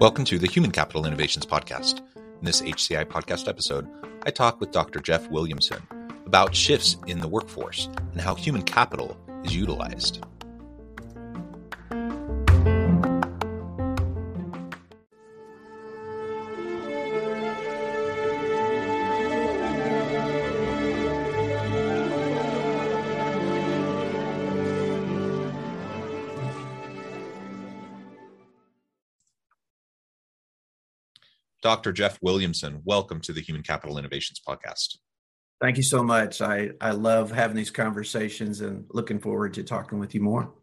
Welcome to the Human Capital Innovations Podcast. In this HCI podcast episode, I talk with Dr. Jeff Williamson about shifts in the workforce and how human capital is utilized. Dr. Jeff Williamson, welcome to the Human Capital Innovations Podcast. Thank you so much. I, I love having these conversations and looking forward to talking with you more.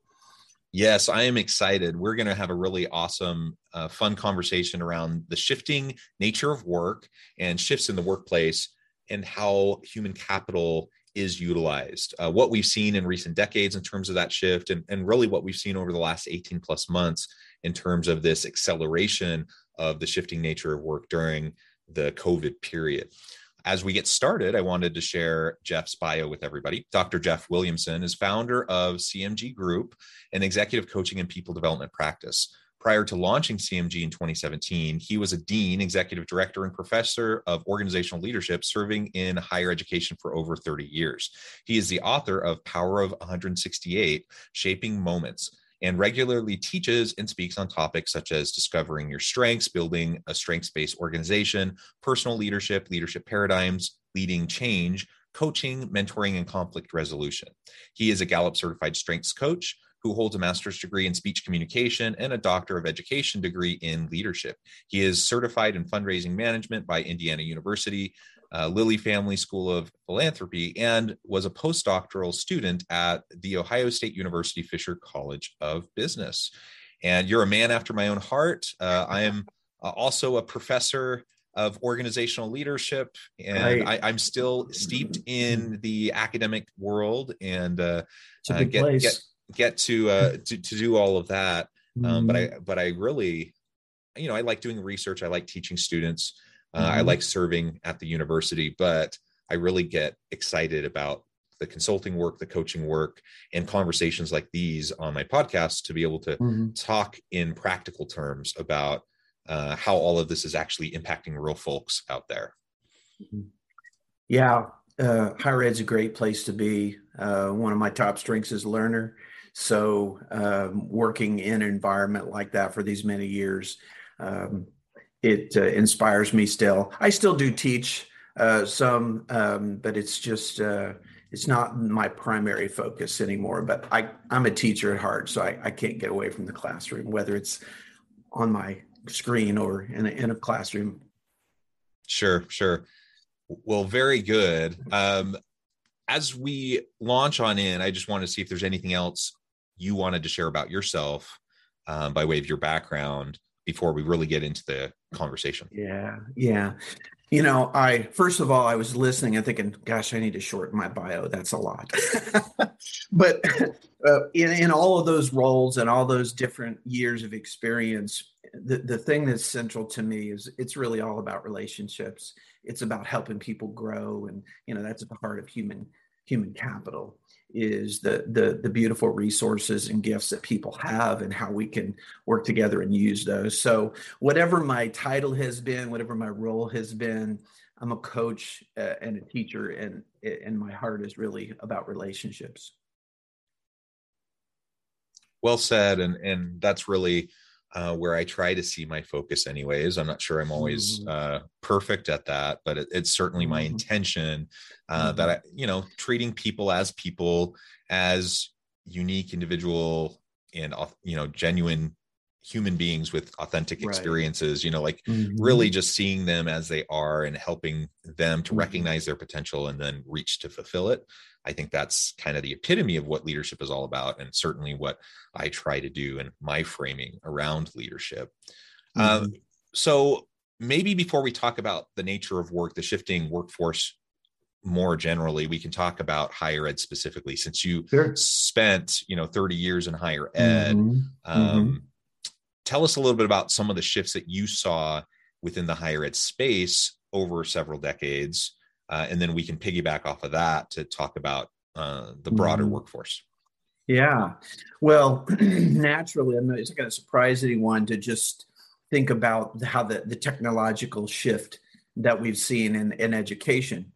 Yes, I am excited. We're going to have a really awesome, uh, fun conversation around the shifting nature of work and shifts in the workplace and how human capital is utilized. Uh, what we've seen in recent decades in terms of that shift, and, and really what we've seen over the last 18 plus months in terms of this acceleration of the shifting nature of work during the COVID period. As we get started, I wanted to share Jeff's bio with everybody. Dr. Jeff Williamson is founder of CMG Group, an executive coaching and people development practice. Prior to launching CMG in 2017, he was a dean, executive director, and professor of organizational leadership, serving in higher education for over 30 years. He is the author of Power of 168 Shaping Moments and regularly teaches and speaks on topics such as discovering your strengths, building a strengths based organization, personal leadership, leadership paradigms, leading change, coaching, mentoring, and conflict resolution. He is a Gallup certified strengths coach who holds a master's degree in speech communication and a doctor of education degree in leadership. He is certified in fundraising management by Indiana University, uh, Lilly Family School of Philanthropy, and was a postdoctoral student at The Ohio State University Fisher College of Business. And you're a man after my own heart. Uh, I am uh, also a professor of organizational leadership, and right. I, am still steeped in the academic world and uh, uh get, get, get to, uh, to, to do all of that. Um, but I mm-hmm. but I really, you know, I like doing research. I like teaching students. Uh, mm-hmm. I like serving at the university, but I really get excited about the consulting work, the coaching work, and conversations like these on my podcast to be able to mm-hmm. talk in practical terms about uh, how all of this is actually impacting real folks out there. Mm-hmm. Yeah, uh, higher ed's a great place to be. Uh, one of my top strengths is learner. So, um, working in an environment like that for these many years, um, it uh, inspires me still. I still do teach uh, some, um, but it's just uh, it's not my primary focus anymore. But I I'm a teacher at heart, so I, I can't get away from the classroom, whether it's on my screen or in a, in a classroom. Sure, sure. Well, very good. Um, as we launch on in, I just want to see if there's anything else you wanted to share about yourself um, by way of your background before we really get into the conversation. Yeah, yeah. You know, I first of all, I was listening and thinking, "Gosh, I need to shorten my bio. That's a lot." but uh, in in all of those roles and all those different years of experience, the the thing that's central to me is it's really all about relationships. It's about helping people grow, and you know that's at the heart of human human capital is the, the the beautiful resources and gifts that people have and how we can work together and use those. So whatever my title has been whatever my role has been i'm a coach uh, and a teacher and and my heart is really about relationships. Well said and and that's really uh, where I try to see my focus, anyways. I'm not sure I'm always mm-hmm. uh, perfect at that, but it, it's certainly my mm-hmm. intention uh, mm-hmm. that I, you know, treating people as people, as unique individual and you know genuine human beings with authentic Right. experiences you know like Mhm. really just seeing them as they are and helping them to Mhm. recognize their potential and then reach to fulfill it i think that's kind of the epitome of what leadership is all about and certainly what i try to do in my framing around leadership um, Mhm. so maybe before we talk about the nature of work the shifting workforce more generally we can talk about higher ed specifically since you Sure. spent you know 30 years in higher ed Mhm. um, tell us a little bit about some of the shifts that you saw within the higher ed space over several decades uh, and then we can piggyback off of that to talk about uh, the broader Mhm. workforce Yeah. Well, naturally, I'm not, it's not going to surprise anyone to just think about how the, the technological shift that we've seen in, in education.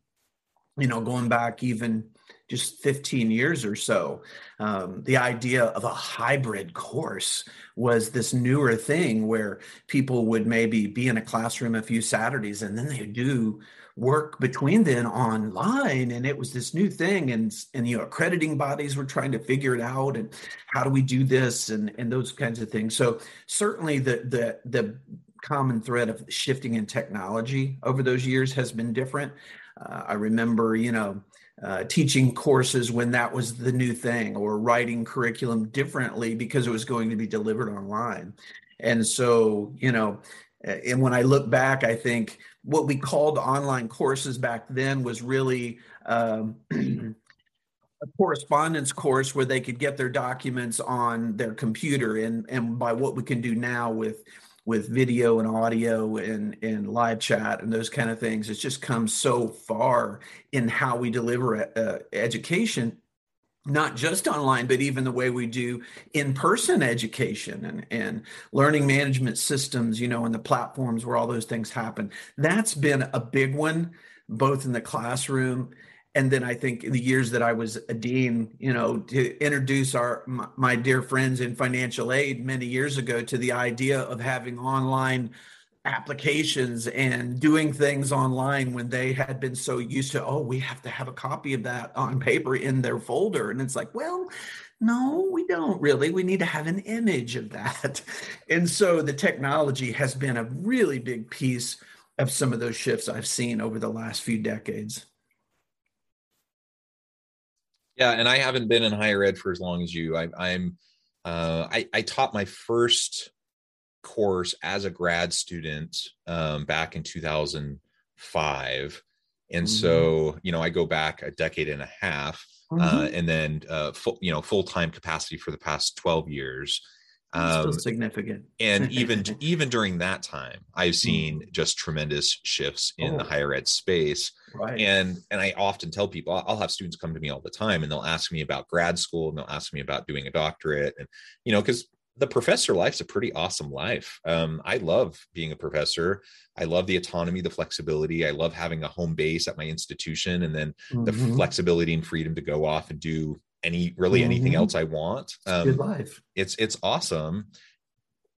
You know, going back even just 15 years or so, um, the idea of a hybrid course was this newer thing where people would maybe be in a classroom a few Saturdays and then they do work between then online and it was this new thing and and you know accrediting bodies were trying to figure it out and how do we do this and and those kinds of things. So certainly the the the common thread of shifting in technology over those years has been different. Uh, i remember you know uh, teaching courses when that was the new thing or writing curriculum differently because it was going to be delivered online. And so you know and when i look back i think what we called online courses back then was really um, a correspondence course where they could get their documents on their computer. And and by what we can do now with with video and audio and and live chat and those kind of things it's just come so far in how we deliver uh, education not just online, but even the way we do in-person education and, and learning management systems, you know, and the platforms where all those things happen. That's been a big one, both in the classroom and then I think in the years that I was a dean, you know, to introduce our my, my dear friends in financial aid many years ago to the idea of having online applications and doing things online when they had been so used to oh we have to have a copy of that on paper in their folder. And it's like well no we don't really. We need to have an image of that. And so the technology has been a really big piece of some of those shifts i've seen over the last few decades. Yeah and i haven't been in higher ed for as long as you. I, i'm uh, I, I taught my first course as a grad student um, back in 2005 and mm-hmm. so you know i go back a decade and a half mm-hmm. uh, and then uh, full you know full-time capacity for the past 12 years um, significant and even even during that time i've seen mm-hmm. just tremendous shifts in oh. the higher ed space right. and and i often tell people i'll have students come to me all the time and they'll ask me about grad school and they'll ask me about doing a doctorate and you know because the professor life's a pretty awesome life. Um, I love being a professor. I love the autonomy, the flexibility. I love having a home base at my institution, and then mm-hmm. the flexibility and freedom to go off and do any really mm-hmm. anything else I want. Um, Good life. It's it's awesome,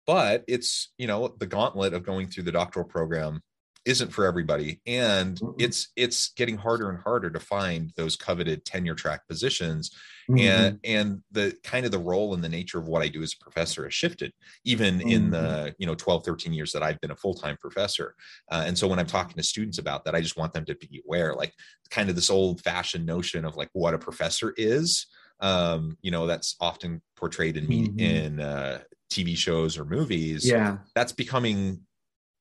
but it's you know the gauntlet of going through the doctoral program isn't for everybody and mm-hmm. it's it's getting harder and harder to find those coveted tenure track positions mm-hmm. and and the kind of the role and the nature of what i do as a professor has shifted even mm-hmm. in the you know 12 13 years that i've been a full-time professor uh, and so when i'm talking to students about that i just want them to be aware like kind of this old fashioned notion of like what a professor is um you know that's often portrayed in me in uh tv shows or movies yeah that's becoming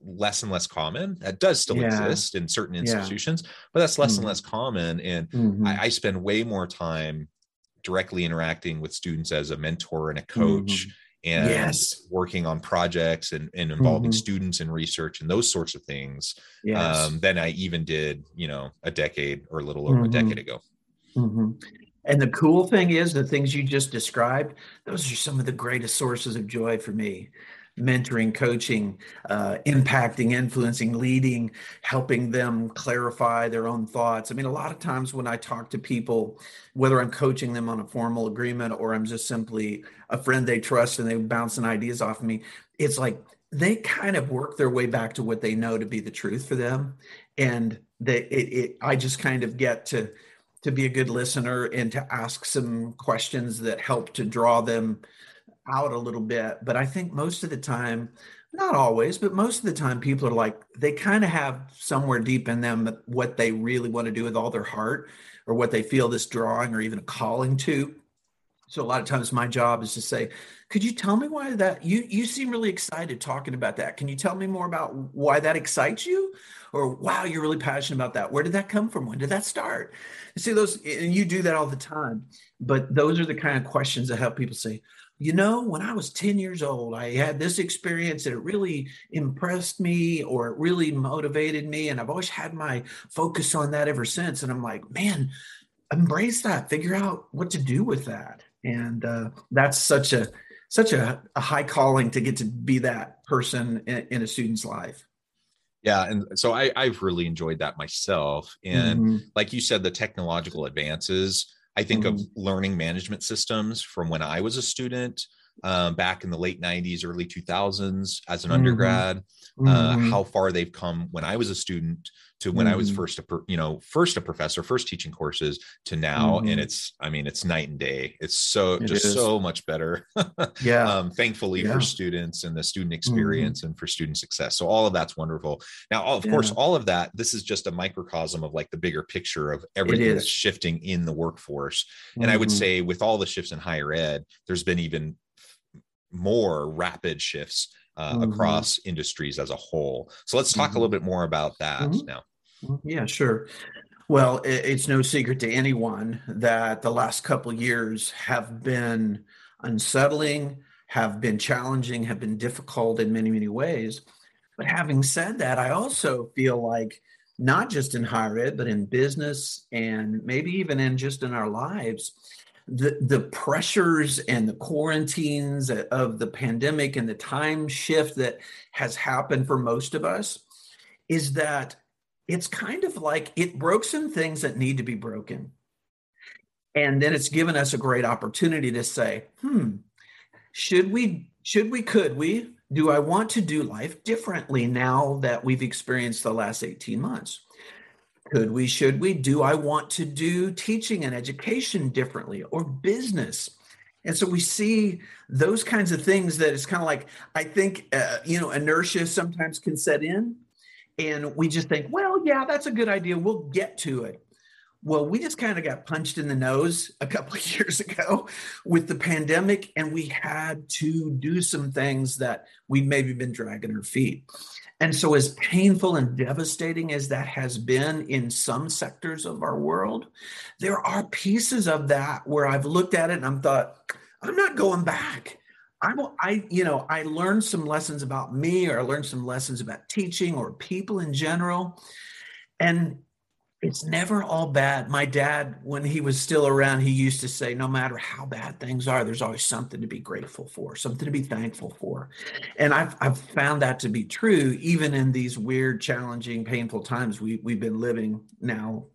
less and less common. That does still Yeah. exist in certain institutions, but that's less and Mhm. less common. And Mhm. I, I spend way more time directly interacting with students as a mentor and a coach and Yes. working on projects and, and involving Mhm. students in research and those sorts of things yes. um, than I even did, you know, a decade or a little over a Mhm. decade ago. Mhm. And the cool thing is, the things you just described, those are some of the greatest sources of joy for me. Mentoring, coaching, uh, impacting, influencing, leading, helping them clarify their own thoughts. I mean, a lot of times when I talk to people, whether I'm coaching them on a formal agreement or I'm just simply a friend they trust and they bouncing ideas off of me, it's like they kind of work their way back to what they know to be the truth for them. And they, it, it, I just kind of get to to be a good listener and to ask some questions that help to draw them out a little bit, but I think most of the time, not always, but most of the time, people are like, they kind of have somewhere deep in them what they really want to do with all their heart or what they feel this drawing or even a calling to. So a lot of times my job is to say, could you tell me why that you you seem really excited talking about that. Can you tell me more about why that excites you? Or wow, you're really passionate about that. Where did that come from? When did that start? You see those and you do that all the time. But those are the kind of questions that help people say, you know, when I was 10 years old, I had this experience and it really impressed me or it really motivated me. And I've always had my focus on that ever since. And I'm like, man, embrace that, figure out what to do with that. And uh, that's such a such a, a, high calling to get to be that person in, in a student's life. Yeah, and so I, I've really enjoyed that myself. And mm-hmm. like you said, the technological advances I think mm-hmm. of learning management systems from when I was a student um, back in the late 90s, early 2000s as an mm-hmm. undergrad, uh, mm-hmm. how far they've come when I was a student to when I was mm-hmm. first a you know first a professor, first teaching courses to now, and mm-hmm. it's I mean it's night and day. It's so it just is. so much better. yeah, um, thankfully yeah. for students and the student mm-hmm. experience and for student success. So all of that's wonderful. Now, of yeah. course, all of that this is just a microcosm of like the bigger picture of everything that's shifting in the workforce. And I would say with all the shifts in higher ed, there's been even more rapid shifts uh, mm-hmm. across industries as a whole. So let's talk mm-hmm. a little bit more about that mm-hmm. now. Yeah, sure. Well, it's no secret to anyone that the last couple years have been unsettling, have been challenging, have been difficult in many, many ways. But having said that, I also feel like not just in higher ed, but in business and maybe even in just in our lives, the the pressures and the quarantines of the pandemic and the time shift that has happened for most of us is that it's kind of like it broke some things that need to be broken and then it's given us a great opportunity to say hmm should we should we could we do i want to do life differently now that we've experienced the last 18 months could we, should we? Do I want to do teaching and education differently or business? And so we see those kinds of things that it's kind of like, I think, uh, you know, inertia sometimes can set in. And we just think, well, yeah, that's a good idea. We'll get to it. Well, we just kind of got punched in the nose a couple of years ago with the pandemic, and we had to do some things that we maybe been dragging our feet. And so, as painful and devastating as that has been in some sectors of our world, there are pieces of that where I've looked at it and I'm thought, I'm not going back. I, I, you know, I learned some lessons about me, or I learned some lessons about teaching or people in general, and it's never all bad. My dad, when he was still around, he used to say, no matter how bad things are, there's always something to be grateful for, something to be thankful for. And I've, I've found that to be true, even in these weird, challenging, painful times we, we've been living now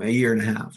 a year and a half.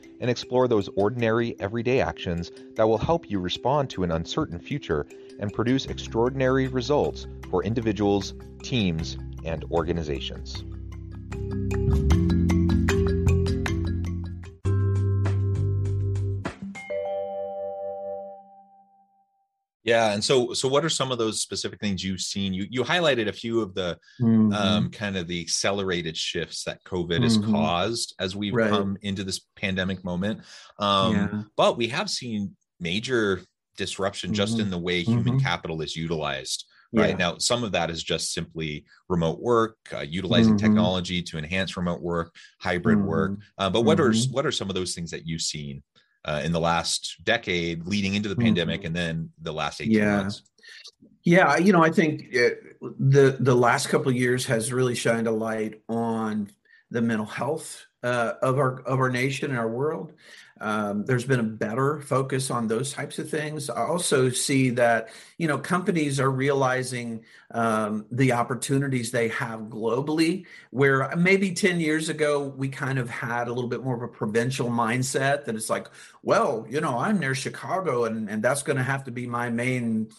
and explore those ordinary, everyday actions that will help you respond to an uncertain future and produce extraordinary results for individuals, teams, and organizations. Yeah, and so so what are some of those specific things you've seen? You you highlighted a few of the Mhm. um, kind of the accelerated shifts that COVID has Mhm. caused as we've Right. come into this pandemic moment. Um, Yeah. But we have seen major disruption just in the way human Mhm. capital is utilized. Right Yeah. now, some of that is just simply remote work, uh, utilizing Mhm. technology to enhance remote work, hybrid work. Mhm. Uh, but what are Mhm. what are some of those things that you've seen uh, in the last decade, leading into the pandemic, Mhm. and then the last eighteen Yeah. months? Yeah, you know, I think it, the the last couple of years has really shined a light on the mental health uh, of our of our nation and our world. Um, there's been a better focus on those types of things. I also see that you know companies are realizing um, the opportunities they have globally, where maybe ten years ago we kind of had a little bit more of a provincial mindset that it's like, well, you know, I'm near Chicago, and and that's going to have to be my main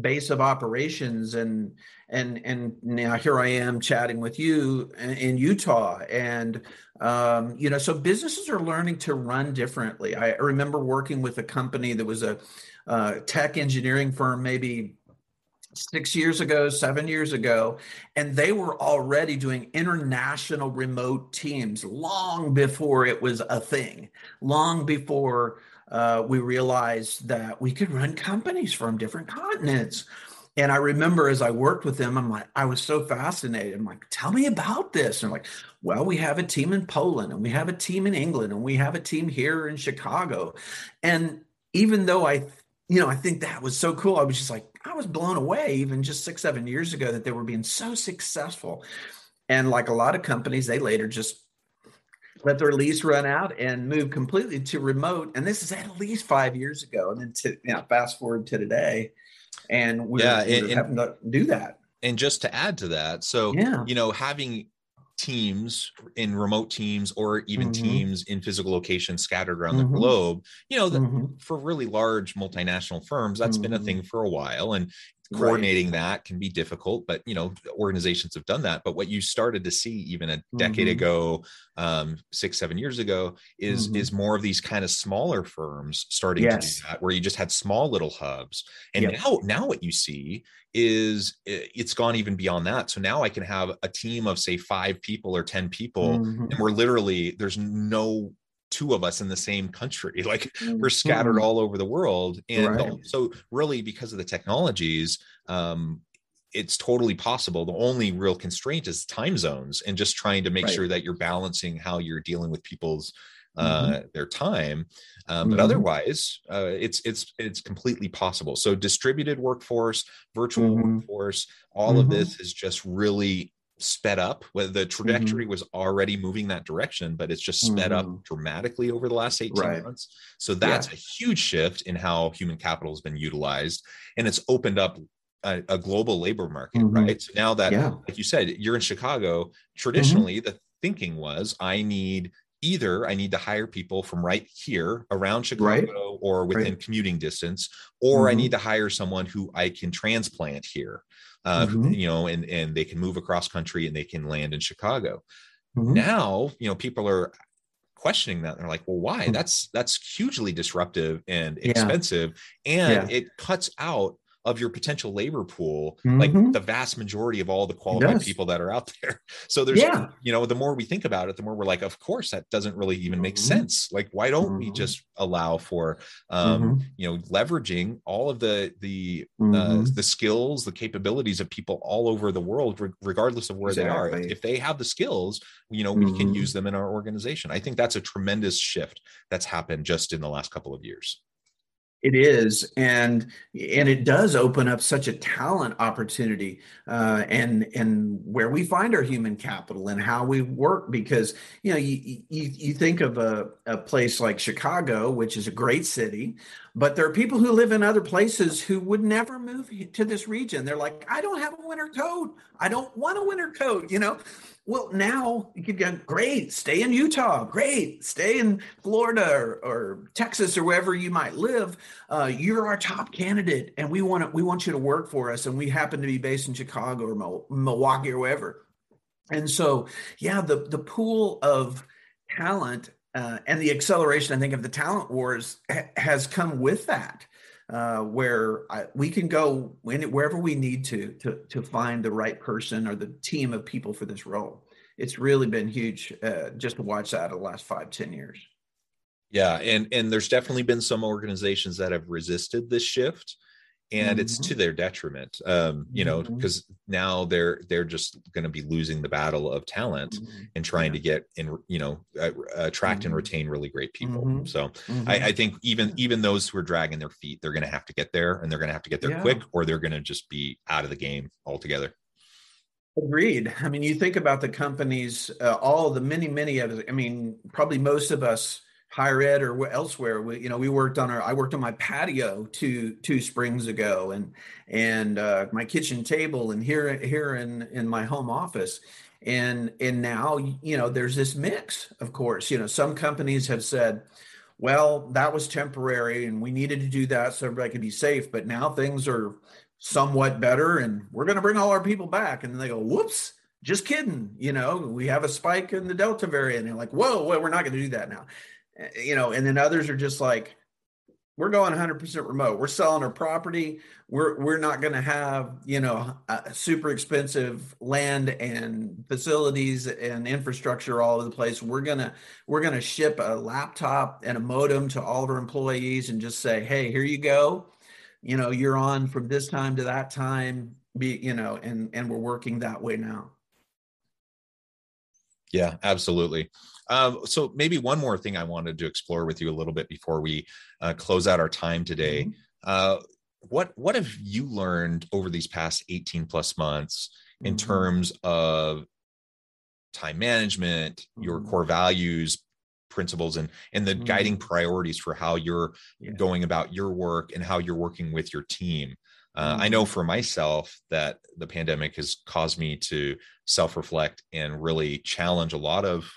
base of operations and and and now here I am chatting with you in, Utah and um, you know so businesses are learning to run differently. I remember working with a company that was a uh, tech engineering firm maybe six years ago, seven years ago, and they were already doing international remote teams long before it was a thing, long before uh, we realized that we could run companies from different continents. And I remember as I worked with them, I'm like, I was so fascinated. I'm like, tell me about this. And I'm like, well, we have a team in Poland and we have a team in England and we have a team here in Chicago. And even though I, you know, I think that was so cool, I was just like, I was blown away even just six, seven years ago that they were being so successful. And like a lot of companies, they later just let their lease run out and move completely to remote. And this is at least five years ago. And then to you know, fast forward to today, and we're, Yeah, and- having to do that. And just to add to that, so Yeah. you know, having teams in remote teams or even Mhm. teams in physical locations scattered around the Mhm. globe, you know, the, Mhm. for really large multinational firms, that's been a Mhm. thing for a while. And Right. coordinating that can be difficult, but you know, organizations have done that. But what you started to see even a decade Mhm. ago, um, six, seven years ago, is Mhm. is more of these kind of smaller firms starting to do that, where you just had small little hubs. And Yep. now, now what you see is it's gone even beyond that. So now I can have a team of say five people or 10 people, Mhm. and we're literally there's no two of us in the same country. Like we're scattered Mhm. all over the world. And Right. so really because of the technologies, um, it's totally possible. The only real constraint is time zones and just trying to make Right. sure that you're balancing how you're dealing with people's uh their time um, but Mhm. otherwise uh, it's it's it's completely possible so distributed workforce virtual Mhm. workforce all of this is just really sped up whether the trajectory Mm-hmm. was already moving that direction but it's just sped up Mhm. dramatically over the last 18 Right. months so that's a huge shift in how human capital has been utilized and it's opened up a, a global labor market Mhm. right so now that Yeah. like you said you're in chicago Mm-hmm. traditionally the thinking was i need either i need to hire people from right here around chicago or within Right. commuting distance or i Mhm. need to hire someone who i can transplant here uh, Mhm. you know and and they can move across country and they can land in chicago Mhm. now you know people are questioning that they're like well why Mhm. that's that's hugely disruptive and Yeah. expensive and Yeah. it cuts out of your potential labor pool Mhm. like the vast majority of all the qualified people that are out there so there's Yeah. you know the more we think about it the more we're like of course that doesn't really even make Mhm. sense like why don't we Mhm. just allow for um Mhm. you know leveraging all of the the uh, the skills the capabilities of people all over the world re- regardless of where they are if, they have the skills you know we can Mhm. use them in our organization i think that's a tremendous shift that's happened just in the last couple of years It is, and and it does open up such a talent opportunity, uh, and and where we find our human capital and how we work. Because you know, you you, you think of a, a place like Chicago, which is a great city, but there are people who live in other places who would never move to this region. They're like, I don't have a winter coat. I don't want a winter coat. You know, well, now you could go, great, stay in Utah, great, stay in Florida or, or Texas or wherever you might live. Uh, you're our top candidate, and we want to, we want you to work for us, and we happen to be based in Chicago or Milwaukee or wherever. And so, yeah, the the pool of talent uh, and the acceleration, I think, of the talent wars ha- has come with that. uh, where I, we can go when, wherever we need to, to to find the right person or the team of people for this role. It's really been huge uh, just to watch that the last five ten years. Yeah, and and there's definitely been some organizations that have resisted this shift and mm-hmm. it's to their detriment um you know because mm-hmm. now they're they're just going to be losing the battle of talent mm-hmm. and trying yeah. to get in you know uh, attract and mm-hmm. retain really great people mm-hmm. so I, mm-hmm. I, think even even those who are dragging their feet they're going to have to get there and they're going to have to get there yeah. quick or they're going to just be out of the game altogether agreed i mean you think about the companies uh, all the many many of i mean probably most of us higher ed or elsewhere we, you know we worked on our i worked on my patio two two springs ago and and uh, my kitchen table and here here in in my home office. And and now you know there's this mix of course. You know some companies have said well that was temporary and we needed to do that so everybody could be safe but now things are somewhat better and we're going to bring all our people back. And they go whoops just kidding you know we have a spike in the delta variant. And they're like whoa, whoa we're not going to do that now you know, and then others are just like, we're going 100% remote. We're selling our property. We're we're not going to have you know super expensive land and facilities and infrastructure all over the place. We're gonna we're gonna ship a laptop and a modem to all of our employees and just say, hey, here you go. You know, you're on from this time to that time. Be you know, and and we're working that way now. Yeah, absolutely. Um, so maybe one more thing I wanted to explore with you a little bit before we uh, close out our time today. Mm-hmm. Uh, what what have you learned over these past 18 plus months in mm-hmm. terms of time management, mm-hmm. your core values, principles and and the mm-hmm. guiding priorities for how you're yeah. going about your work and how you're working with your team uh, mm-hmm. i know for myself that the pandemic has caused me to self-reflect and really challenge a lot of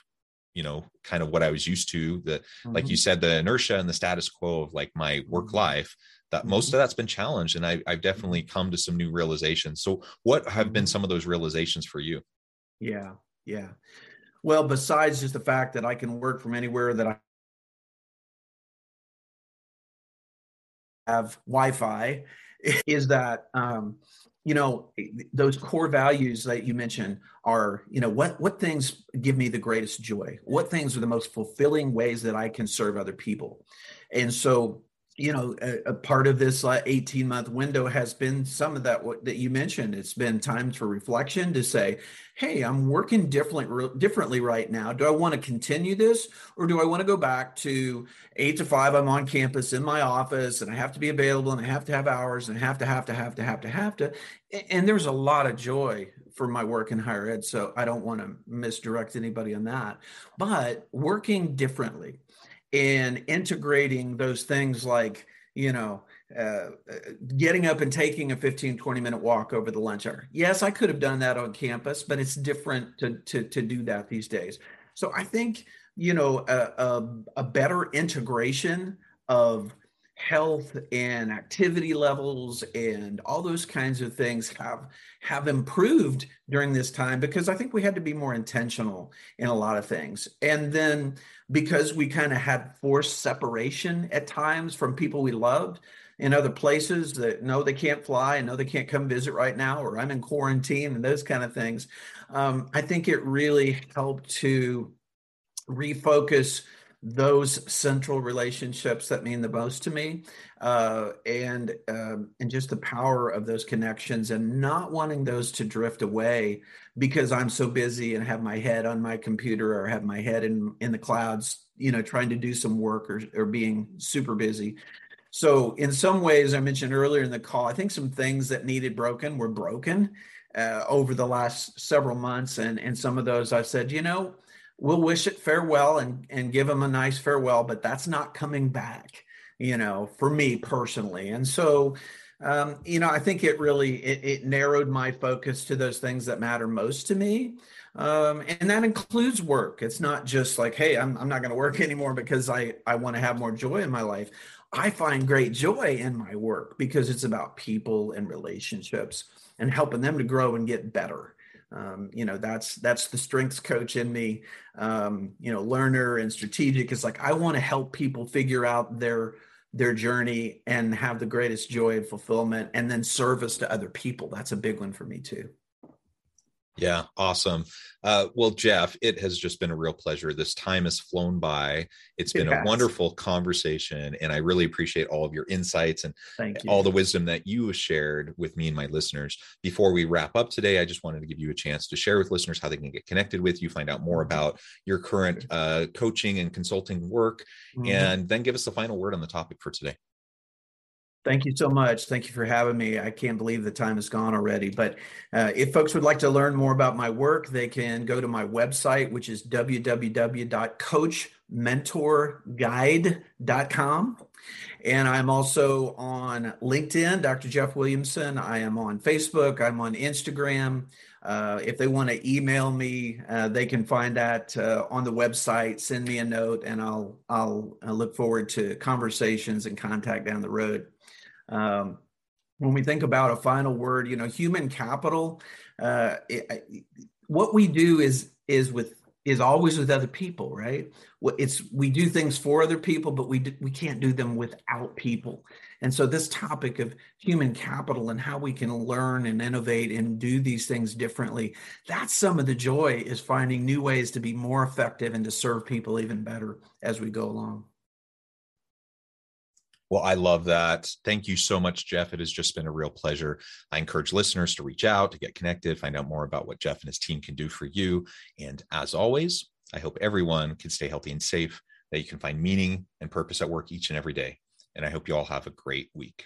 you know kind of what i was used to the mm-hmm. like you mm-hmm. said the inertia and the status quo of like my work mm-hmm. life that most mm-hmm. of that's been challenged and I, i've definitely come to some new realizations so what have been some of those realizations for you yeah yeah well besides just the fact that i can work from anywhere that i have wi-fi is that um, you know those core values that you mentioned are you know what what things give me the greatest joy? What things are the most fulfilling ways that i can serve other people? And so you know a, a part of this uh, 18 month window has been some of that what, that you mentioned. It's been times for reflection to say hey i'm working differently differently right now. Do i want to continue this or do i want to go back to 8 to 5 i'm on campus in my office and i have to be available and i have to have hours and I have to have to have to have to have to. And there's a lot of joy for my work in higher ed so i don't want to misdirect anybody on that. But working differently and integrating those things like you know uh, getting up and taking a 15 20 minute walk over the lunch hour yes i could have done that on campus but it's different to to, to do that these days so i think you know a, a, a better integration of health and activity levels and all those kinds of things have have improved during this time because I think we had to be more intentional in a lot of things. And then because we kind of had forced separation at times from people we loved in other places that know they can't fly and know they can't come visit right now, or I'm in quarantine and those kind of things. Um, I think it really helped to refocus those central relationships that mean the most to me uh, and um, and just the power of those connections and not wanting those to drift away because i'm so busy and have my head on my computer or have my head in in the clouds you know trying to do some work or, or being super busy. So in some ways i mentioned earlier in the call i think some things that needed broken were broken uh, over the last several months. And and some of those i've said you know we'll wish it farewell and and give them a nice farewell but that's not coming back you know for me personally. And so um, you know i think it really it, it, narrowed my focus to those things that matter most to me. Um, and that includes work. It's not just like hey i'm, I'm not going to work anymore because i i want to have more joy in my life. I find great joy in my work because it's about people and relationships and helping them to grow and get better um, you know that's that's the strengths coach in me um, you know learner and strategic is like i want to help people figure out their their journey and have the greatest joy and fulfillment and then service to other people. That's a big one for me too. Yeah, awesome. Uh, well, Jeff, it has just been a real pleasure. This time has flown by. It's been a wonderful conversation, and I really appreciate all of your insights and all the wisdom that you have shared with me and my listeners. Before we wrap up today, I just wanted to give you a chance to share with listeners how they can get connected with you, find out more mm-hmm. about your current uh, coaching and consulting work, mm-hmm. and then give us the final word on the topic for today. Thank you so much. Thank you for having me. I can't believe the time has gone already. But uh, if folks would like to learn more about my work, they can go to my website, which is www.coachmentorguide.com. And I'm also on LinkedIn, Dr. Jeff Williamson. I am on Facebook. I'm on Instagram. Uh, if they want to email me, uh, they can find that uh, on the website. Send me a note, and I'll I'll, I'll look forward to conversations and contact down the road. Um, when we think about a final word, you know, human capital, uh, it, what we do is is with is always with other people, right? It's we do things for other people, but we do, we can't do them without people. And so this topic of human capital and how we can learn and innovate and do these things differently, that's some of the joy is finding new ways to be more effective and to serve people even better as we go along. Well, I love that. Thank you so much, Jeff. It has just been a real pleasure. I encourage listeners to reach out, to get connected, find out more about what Jeff and his team can do for you. And as always, I hope everyone can stay healthy and safe, that you can find meaning and purpose at work each and every day. And I hope you all have a great week.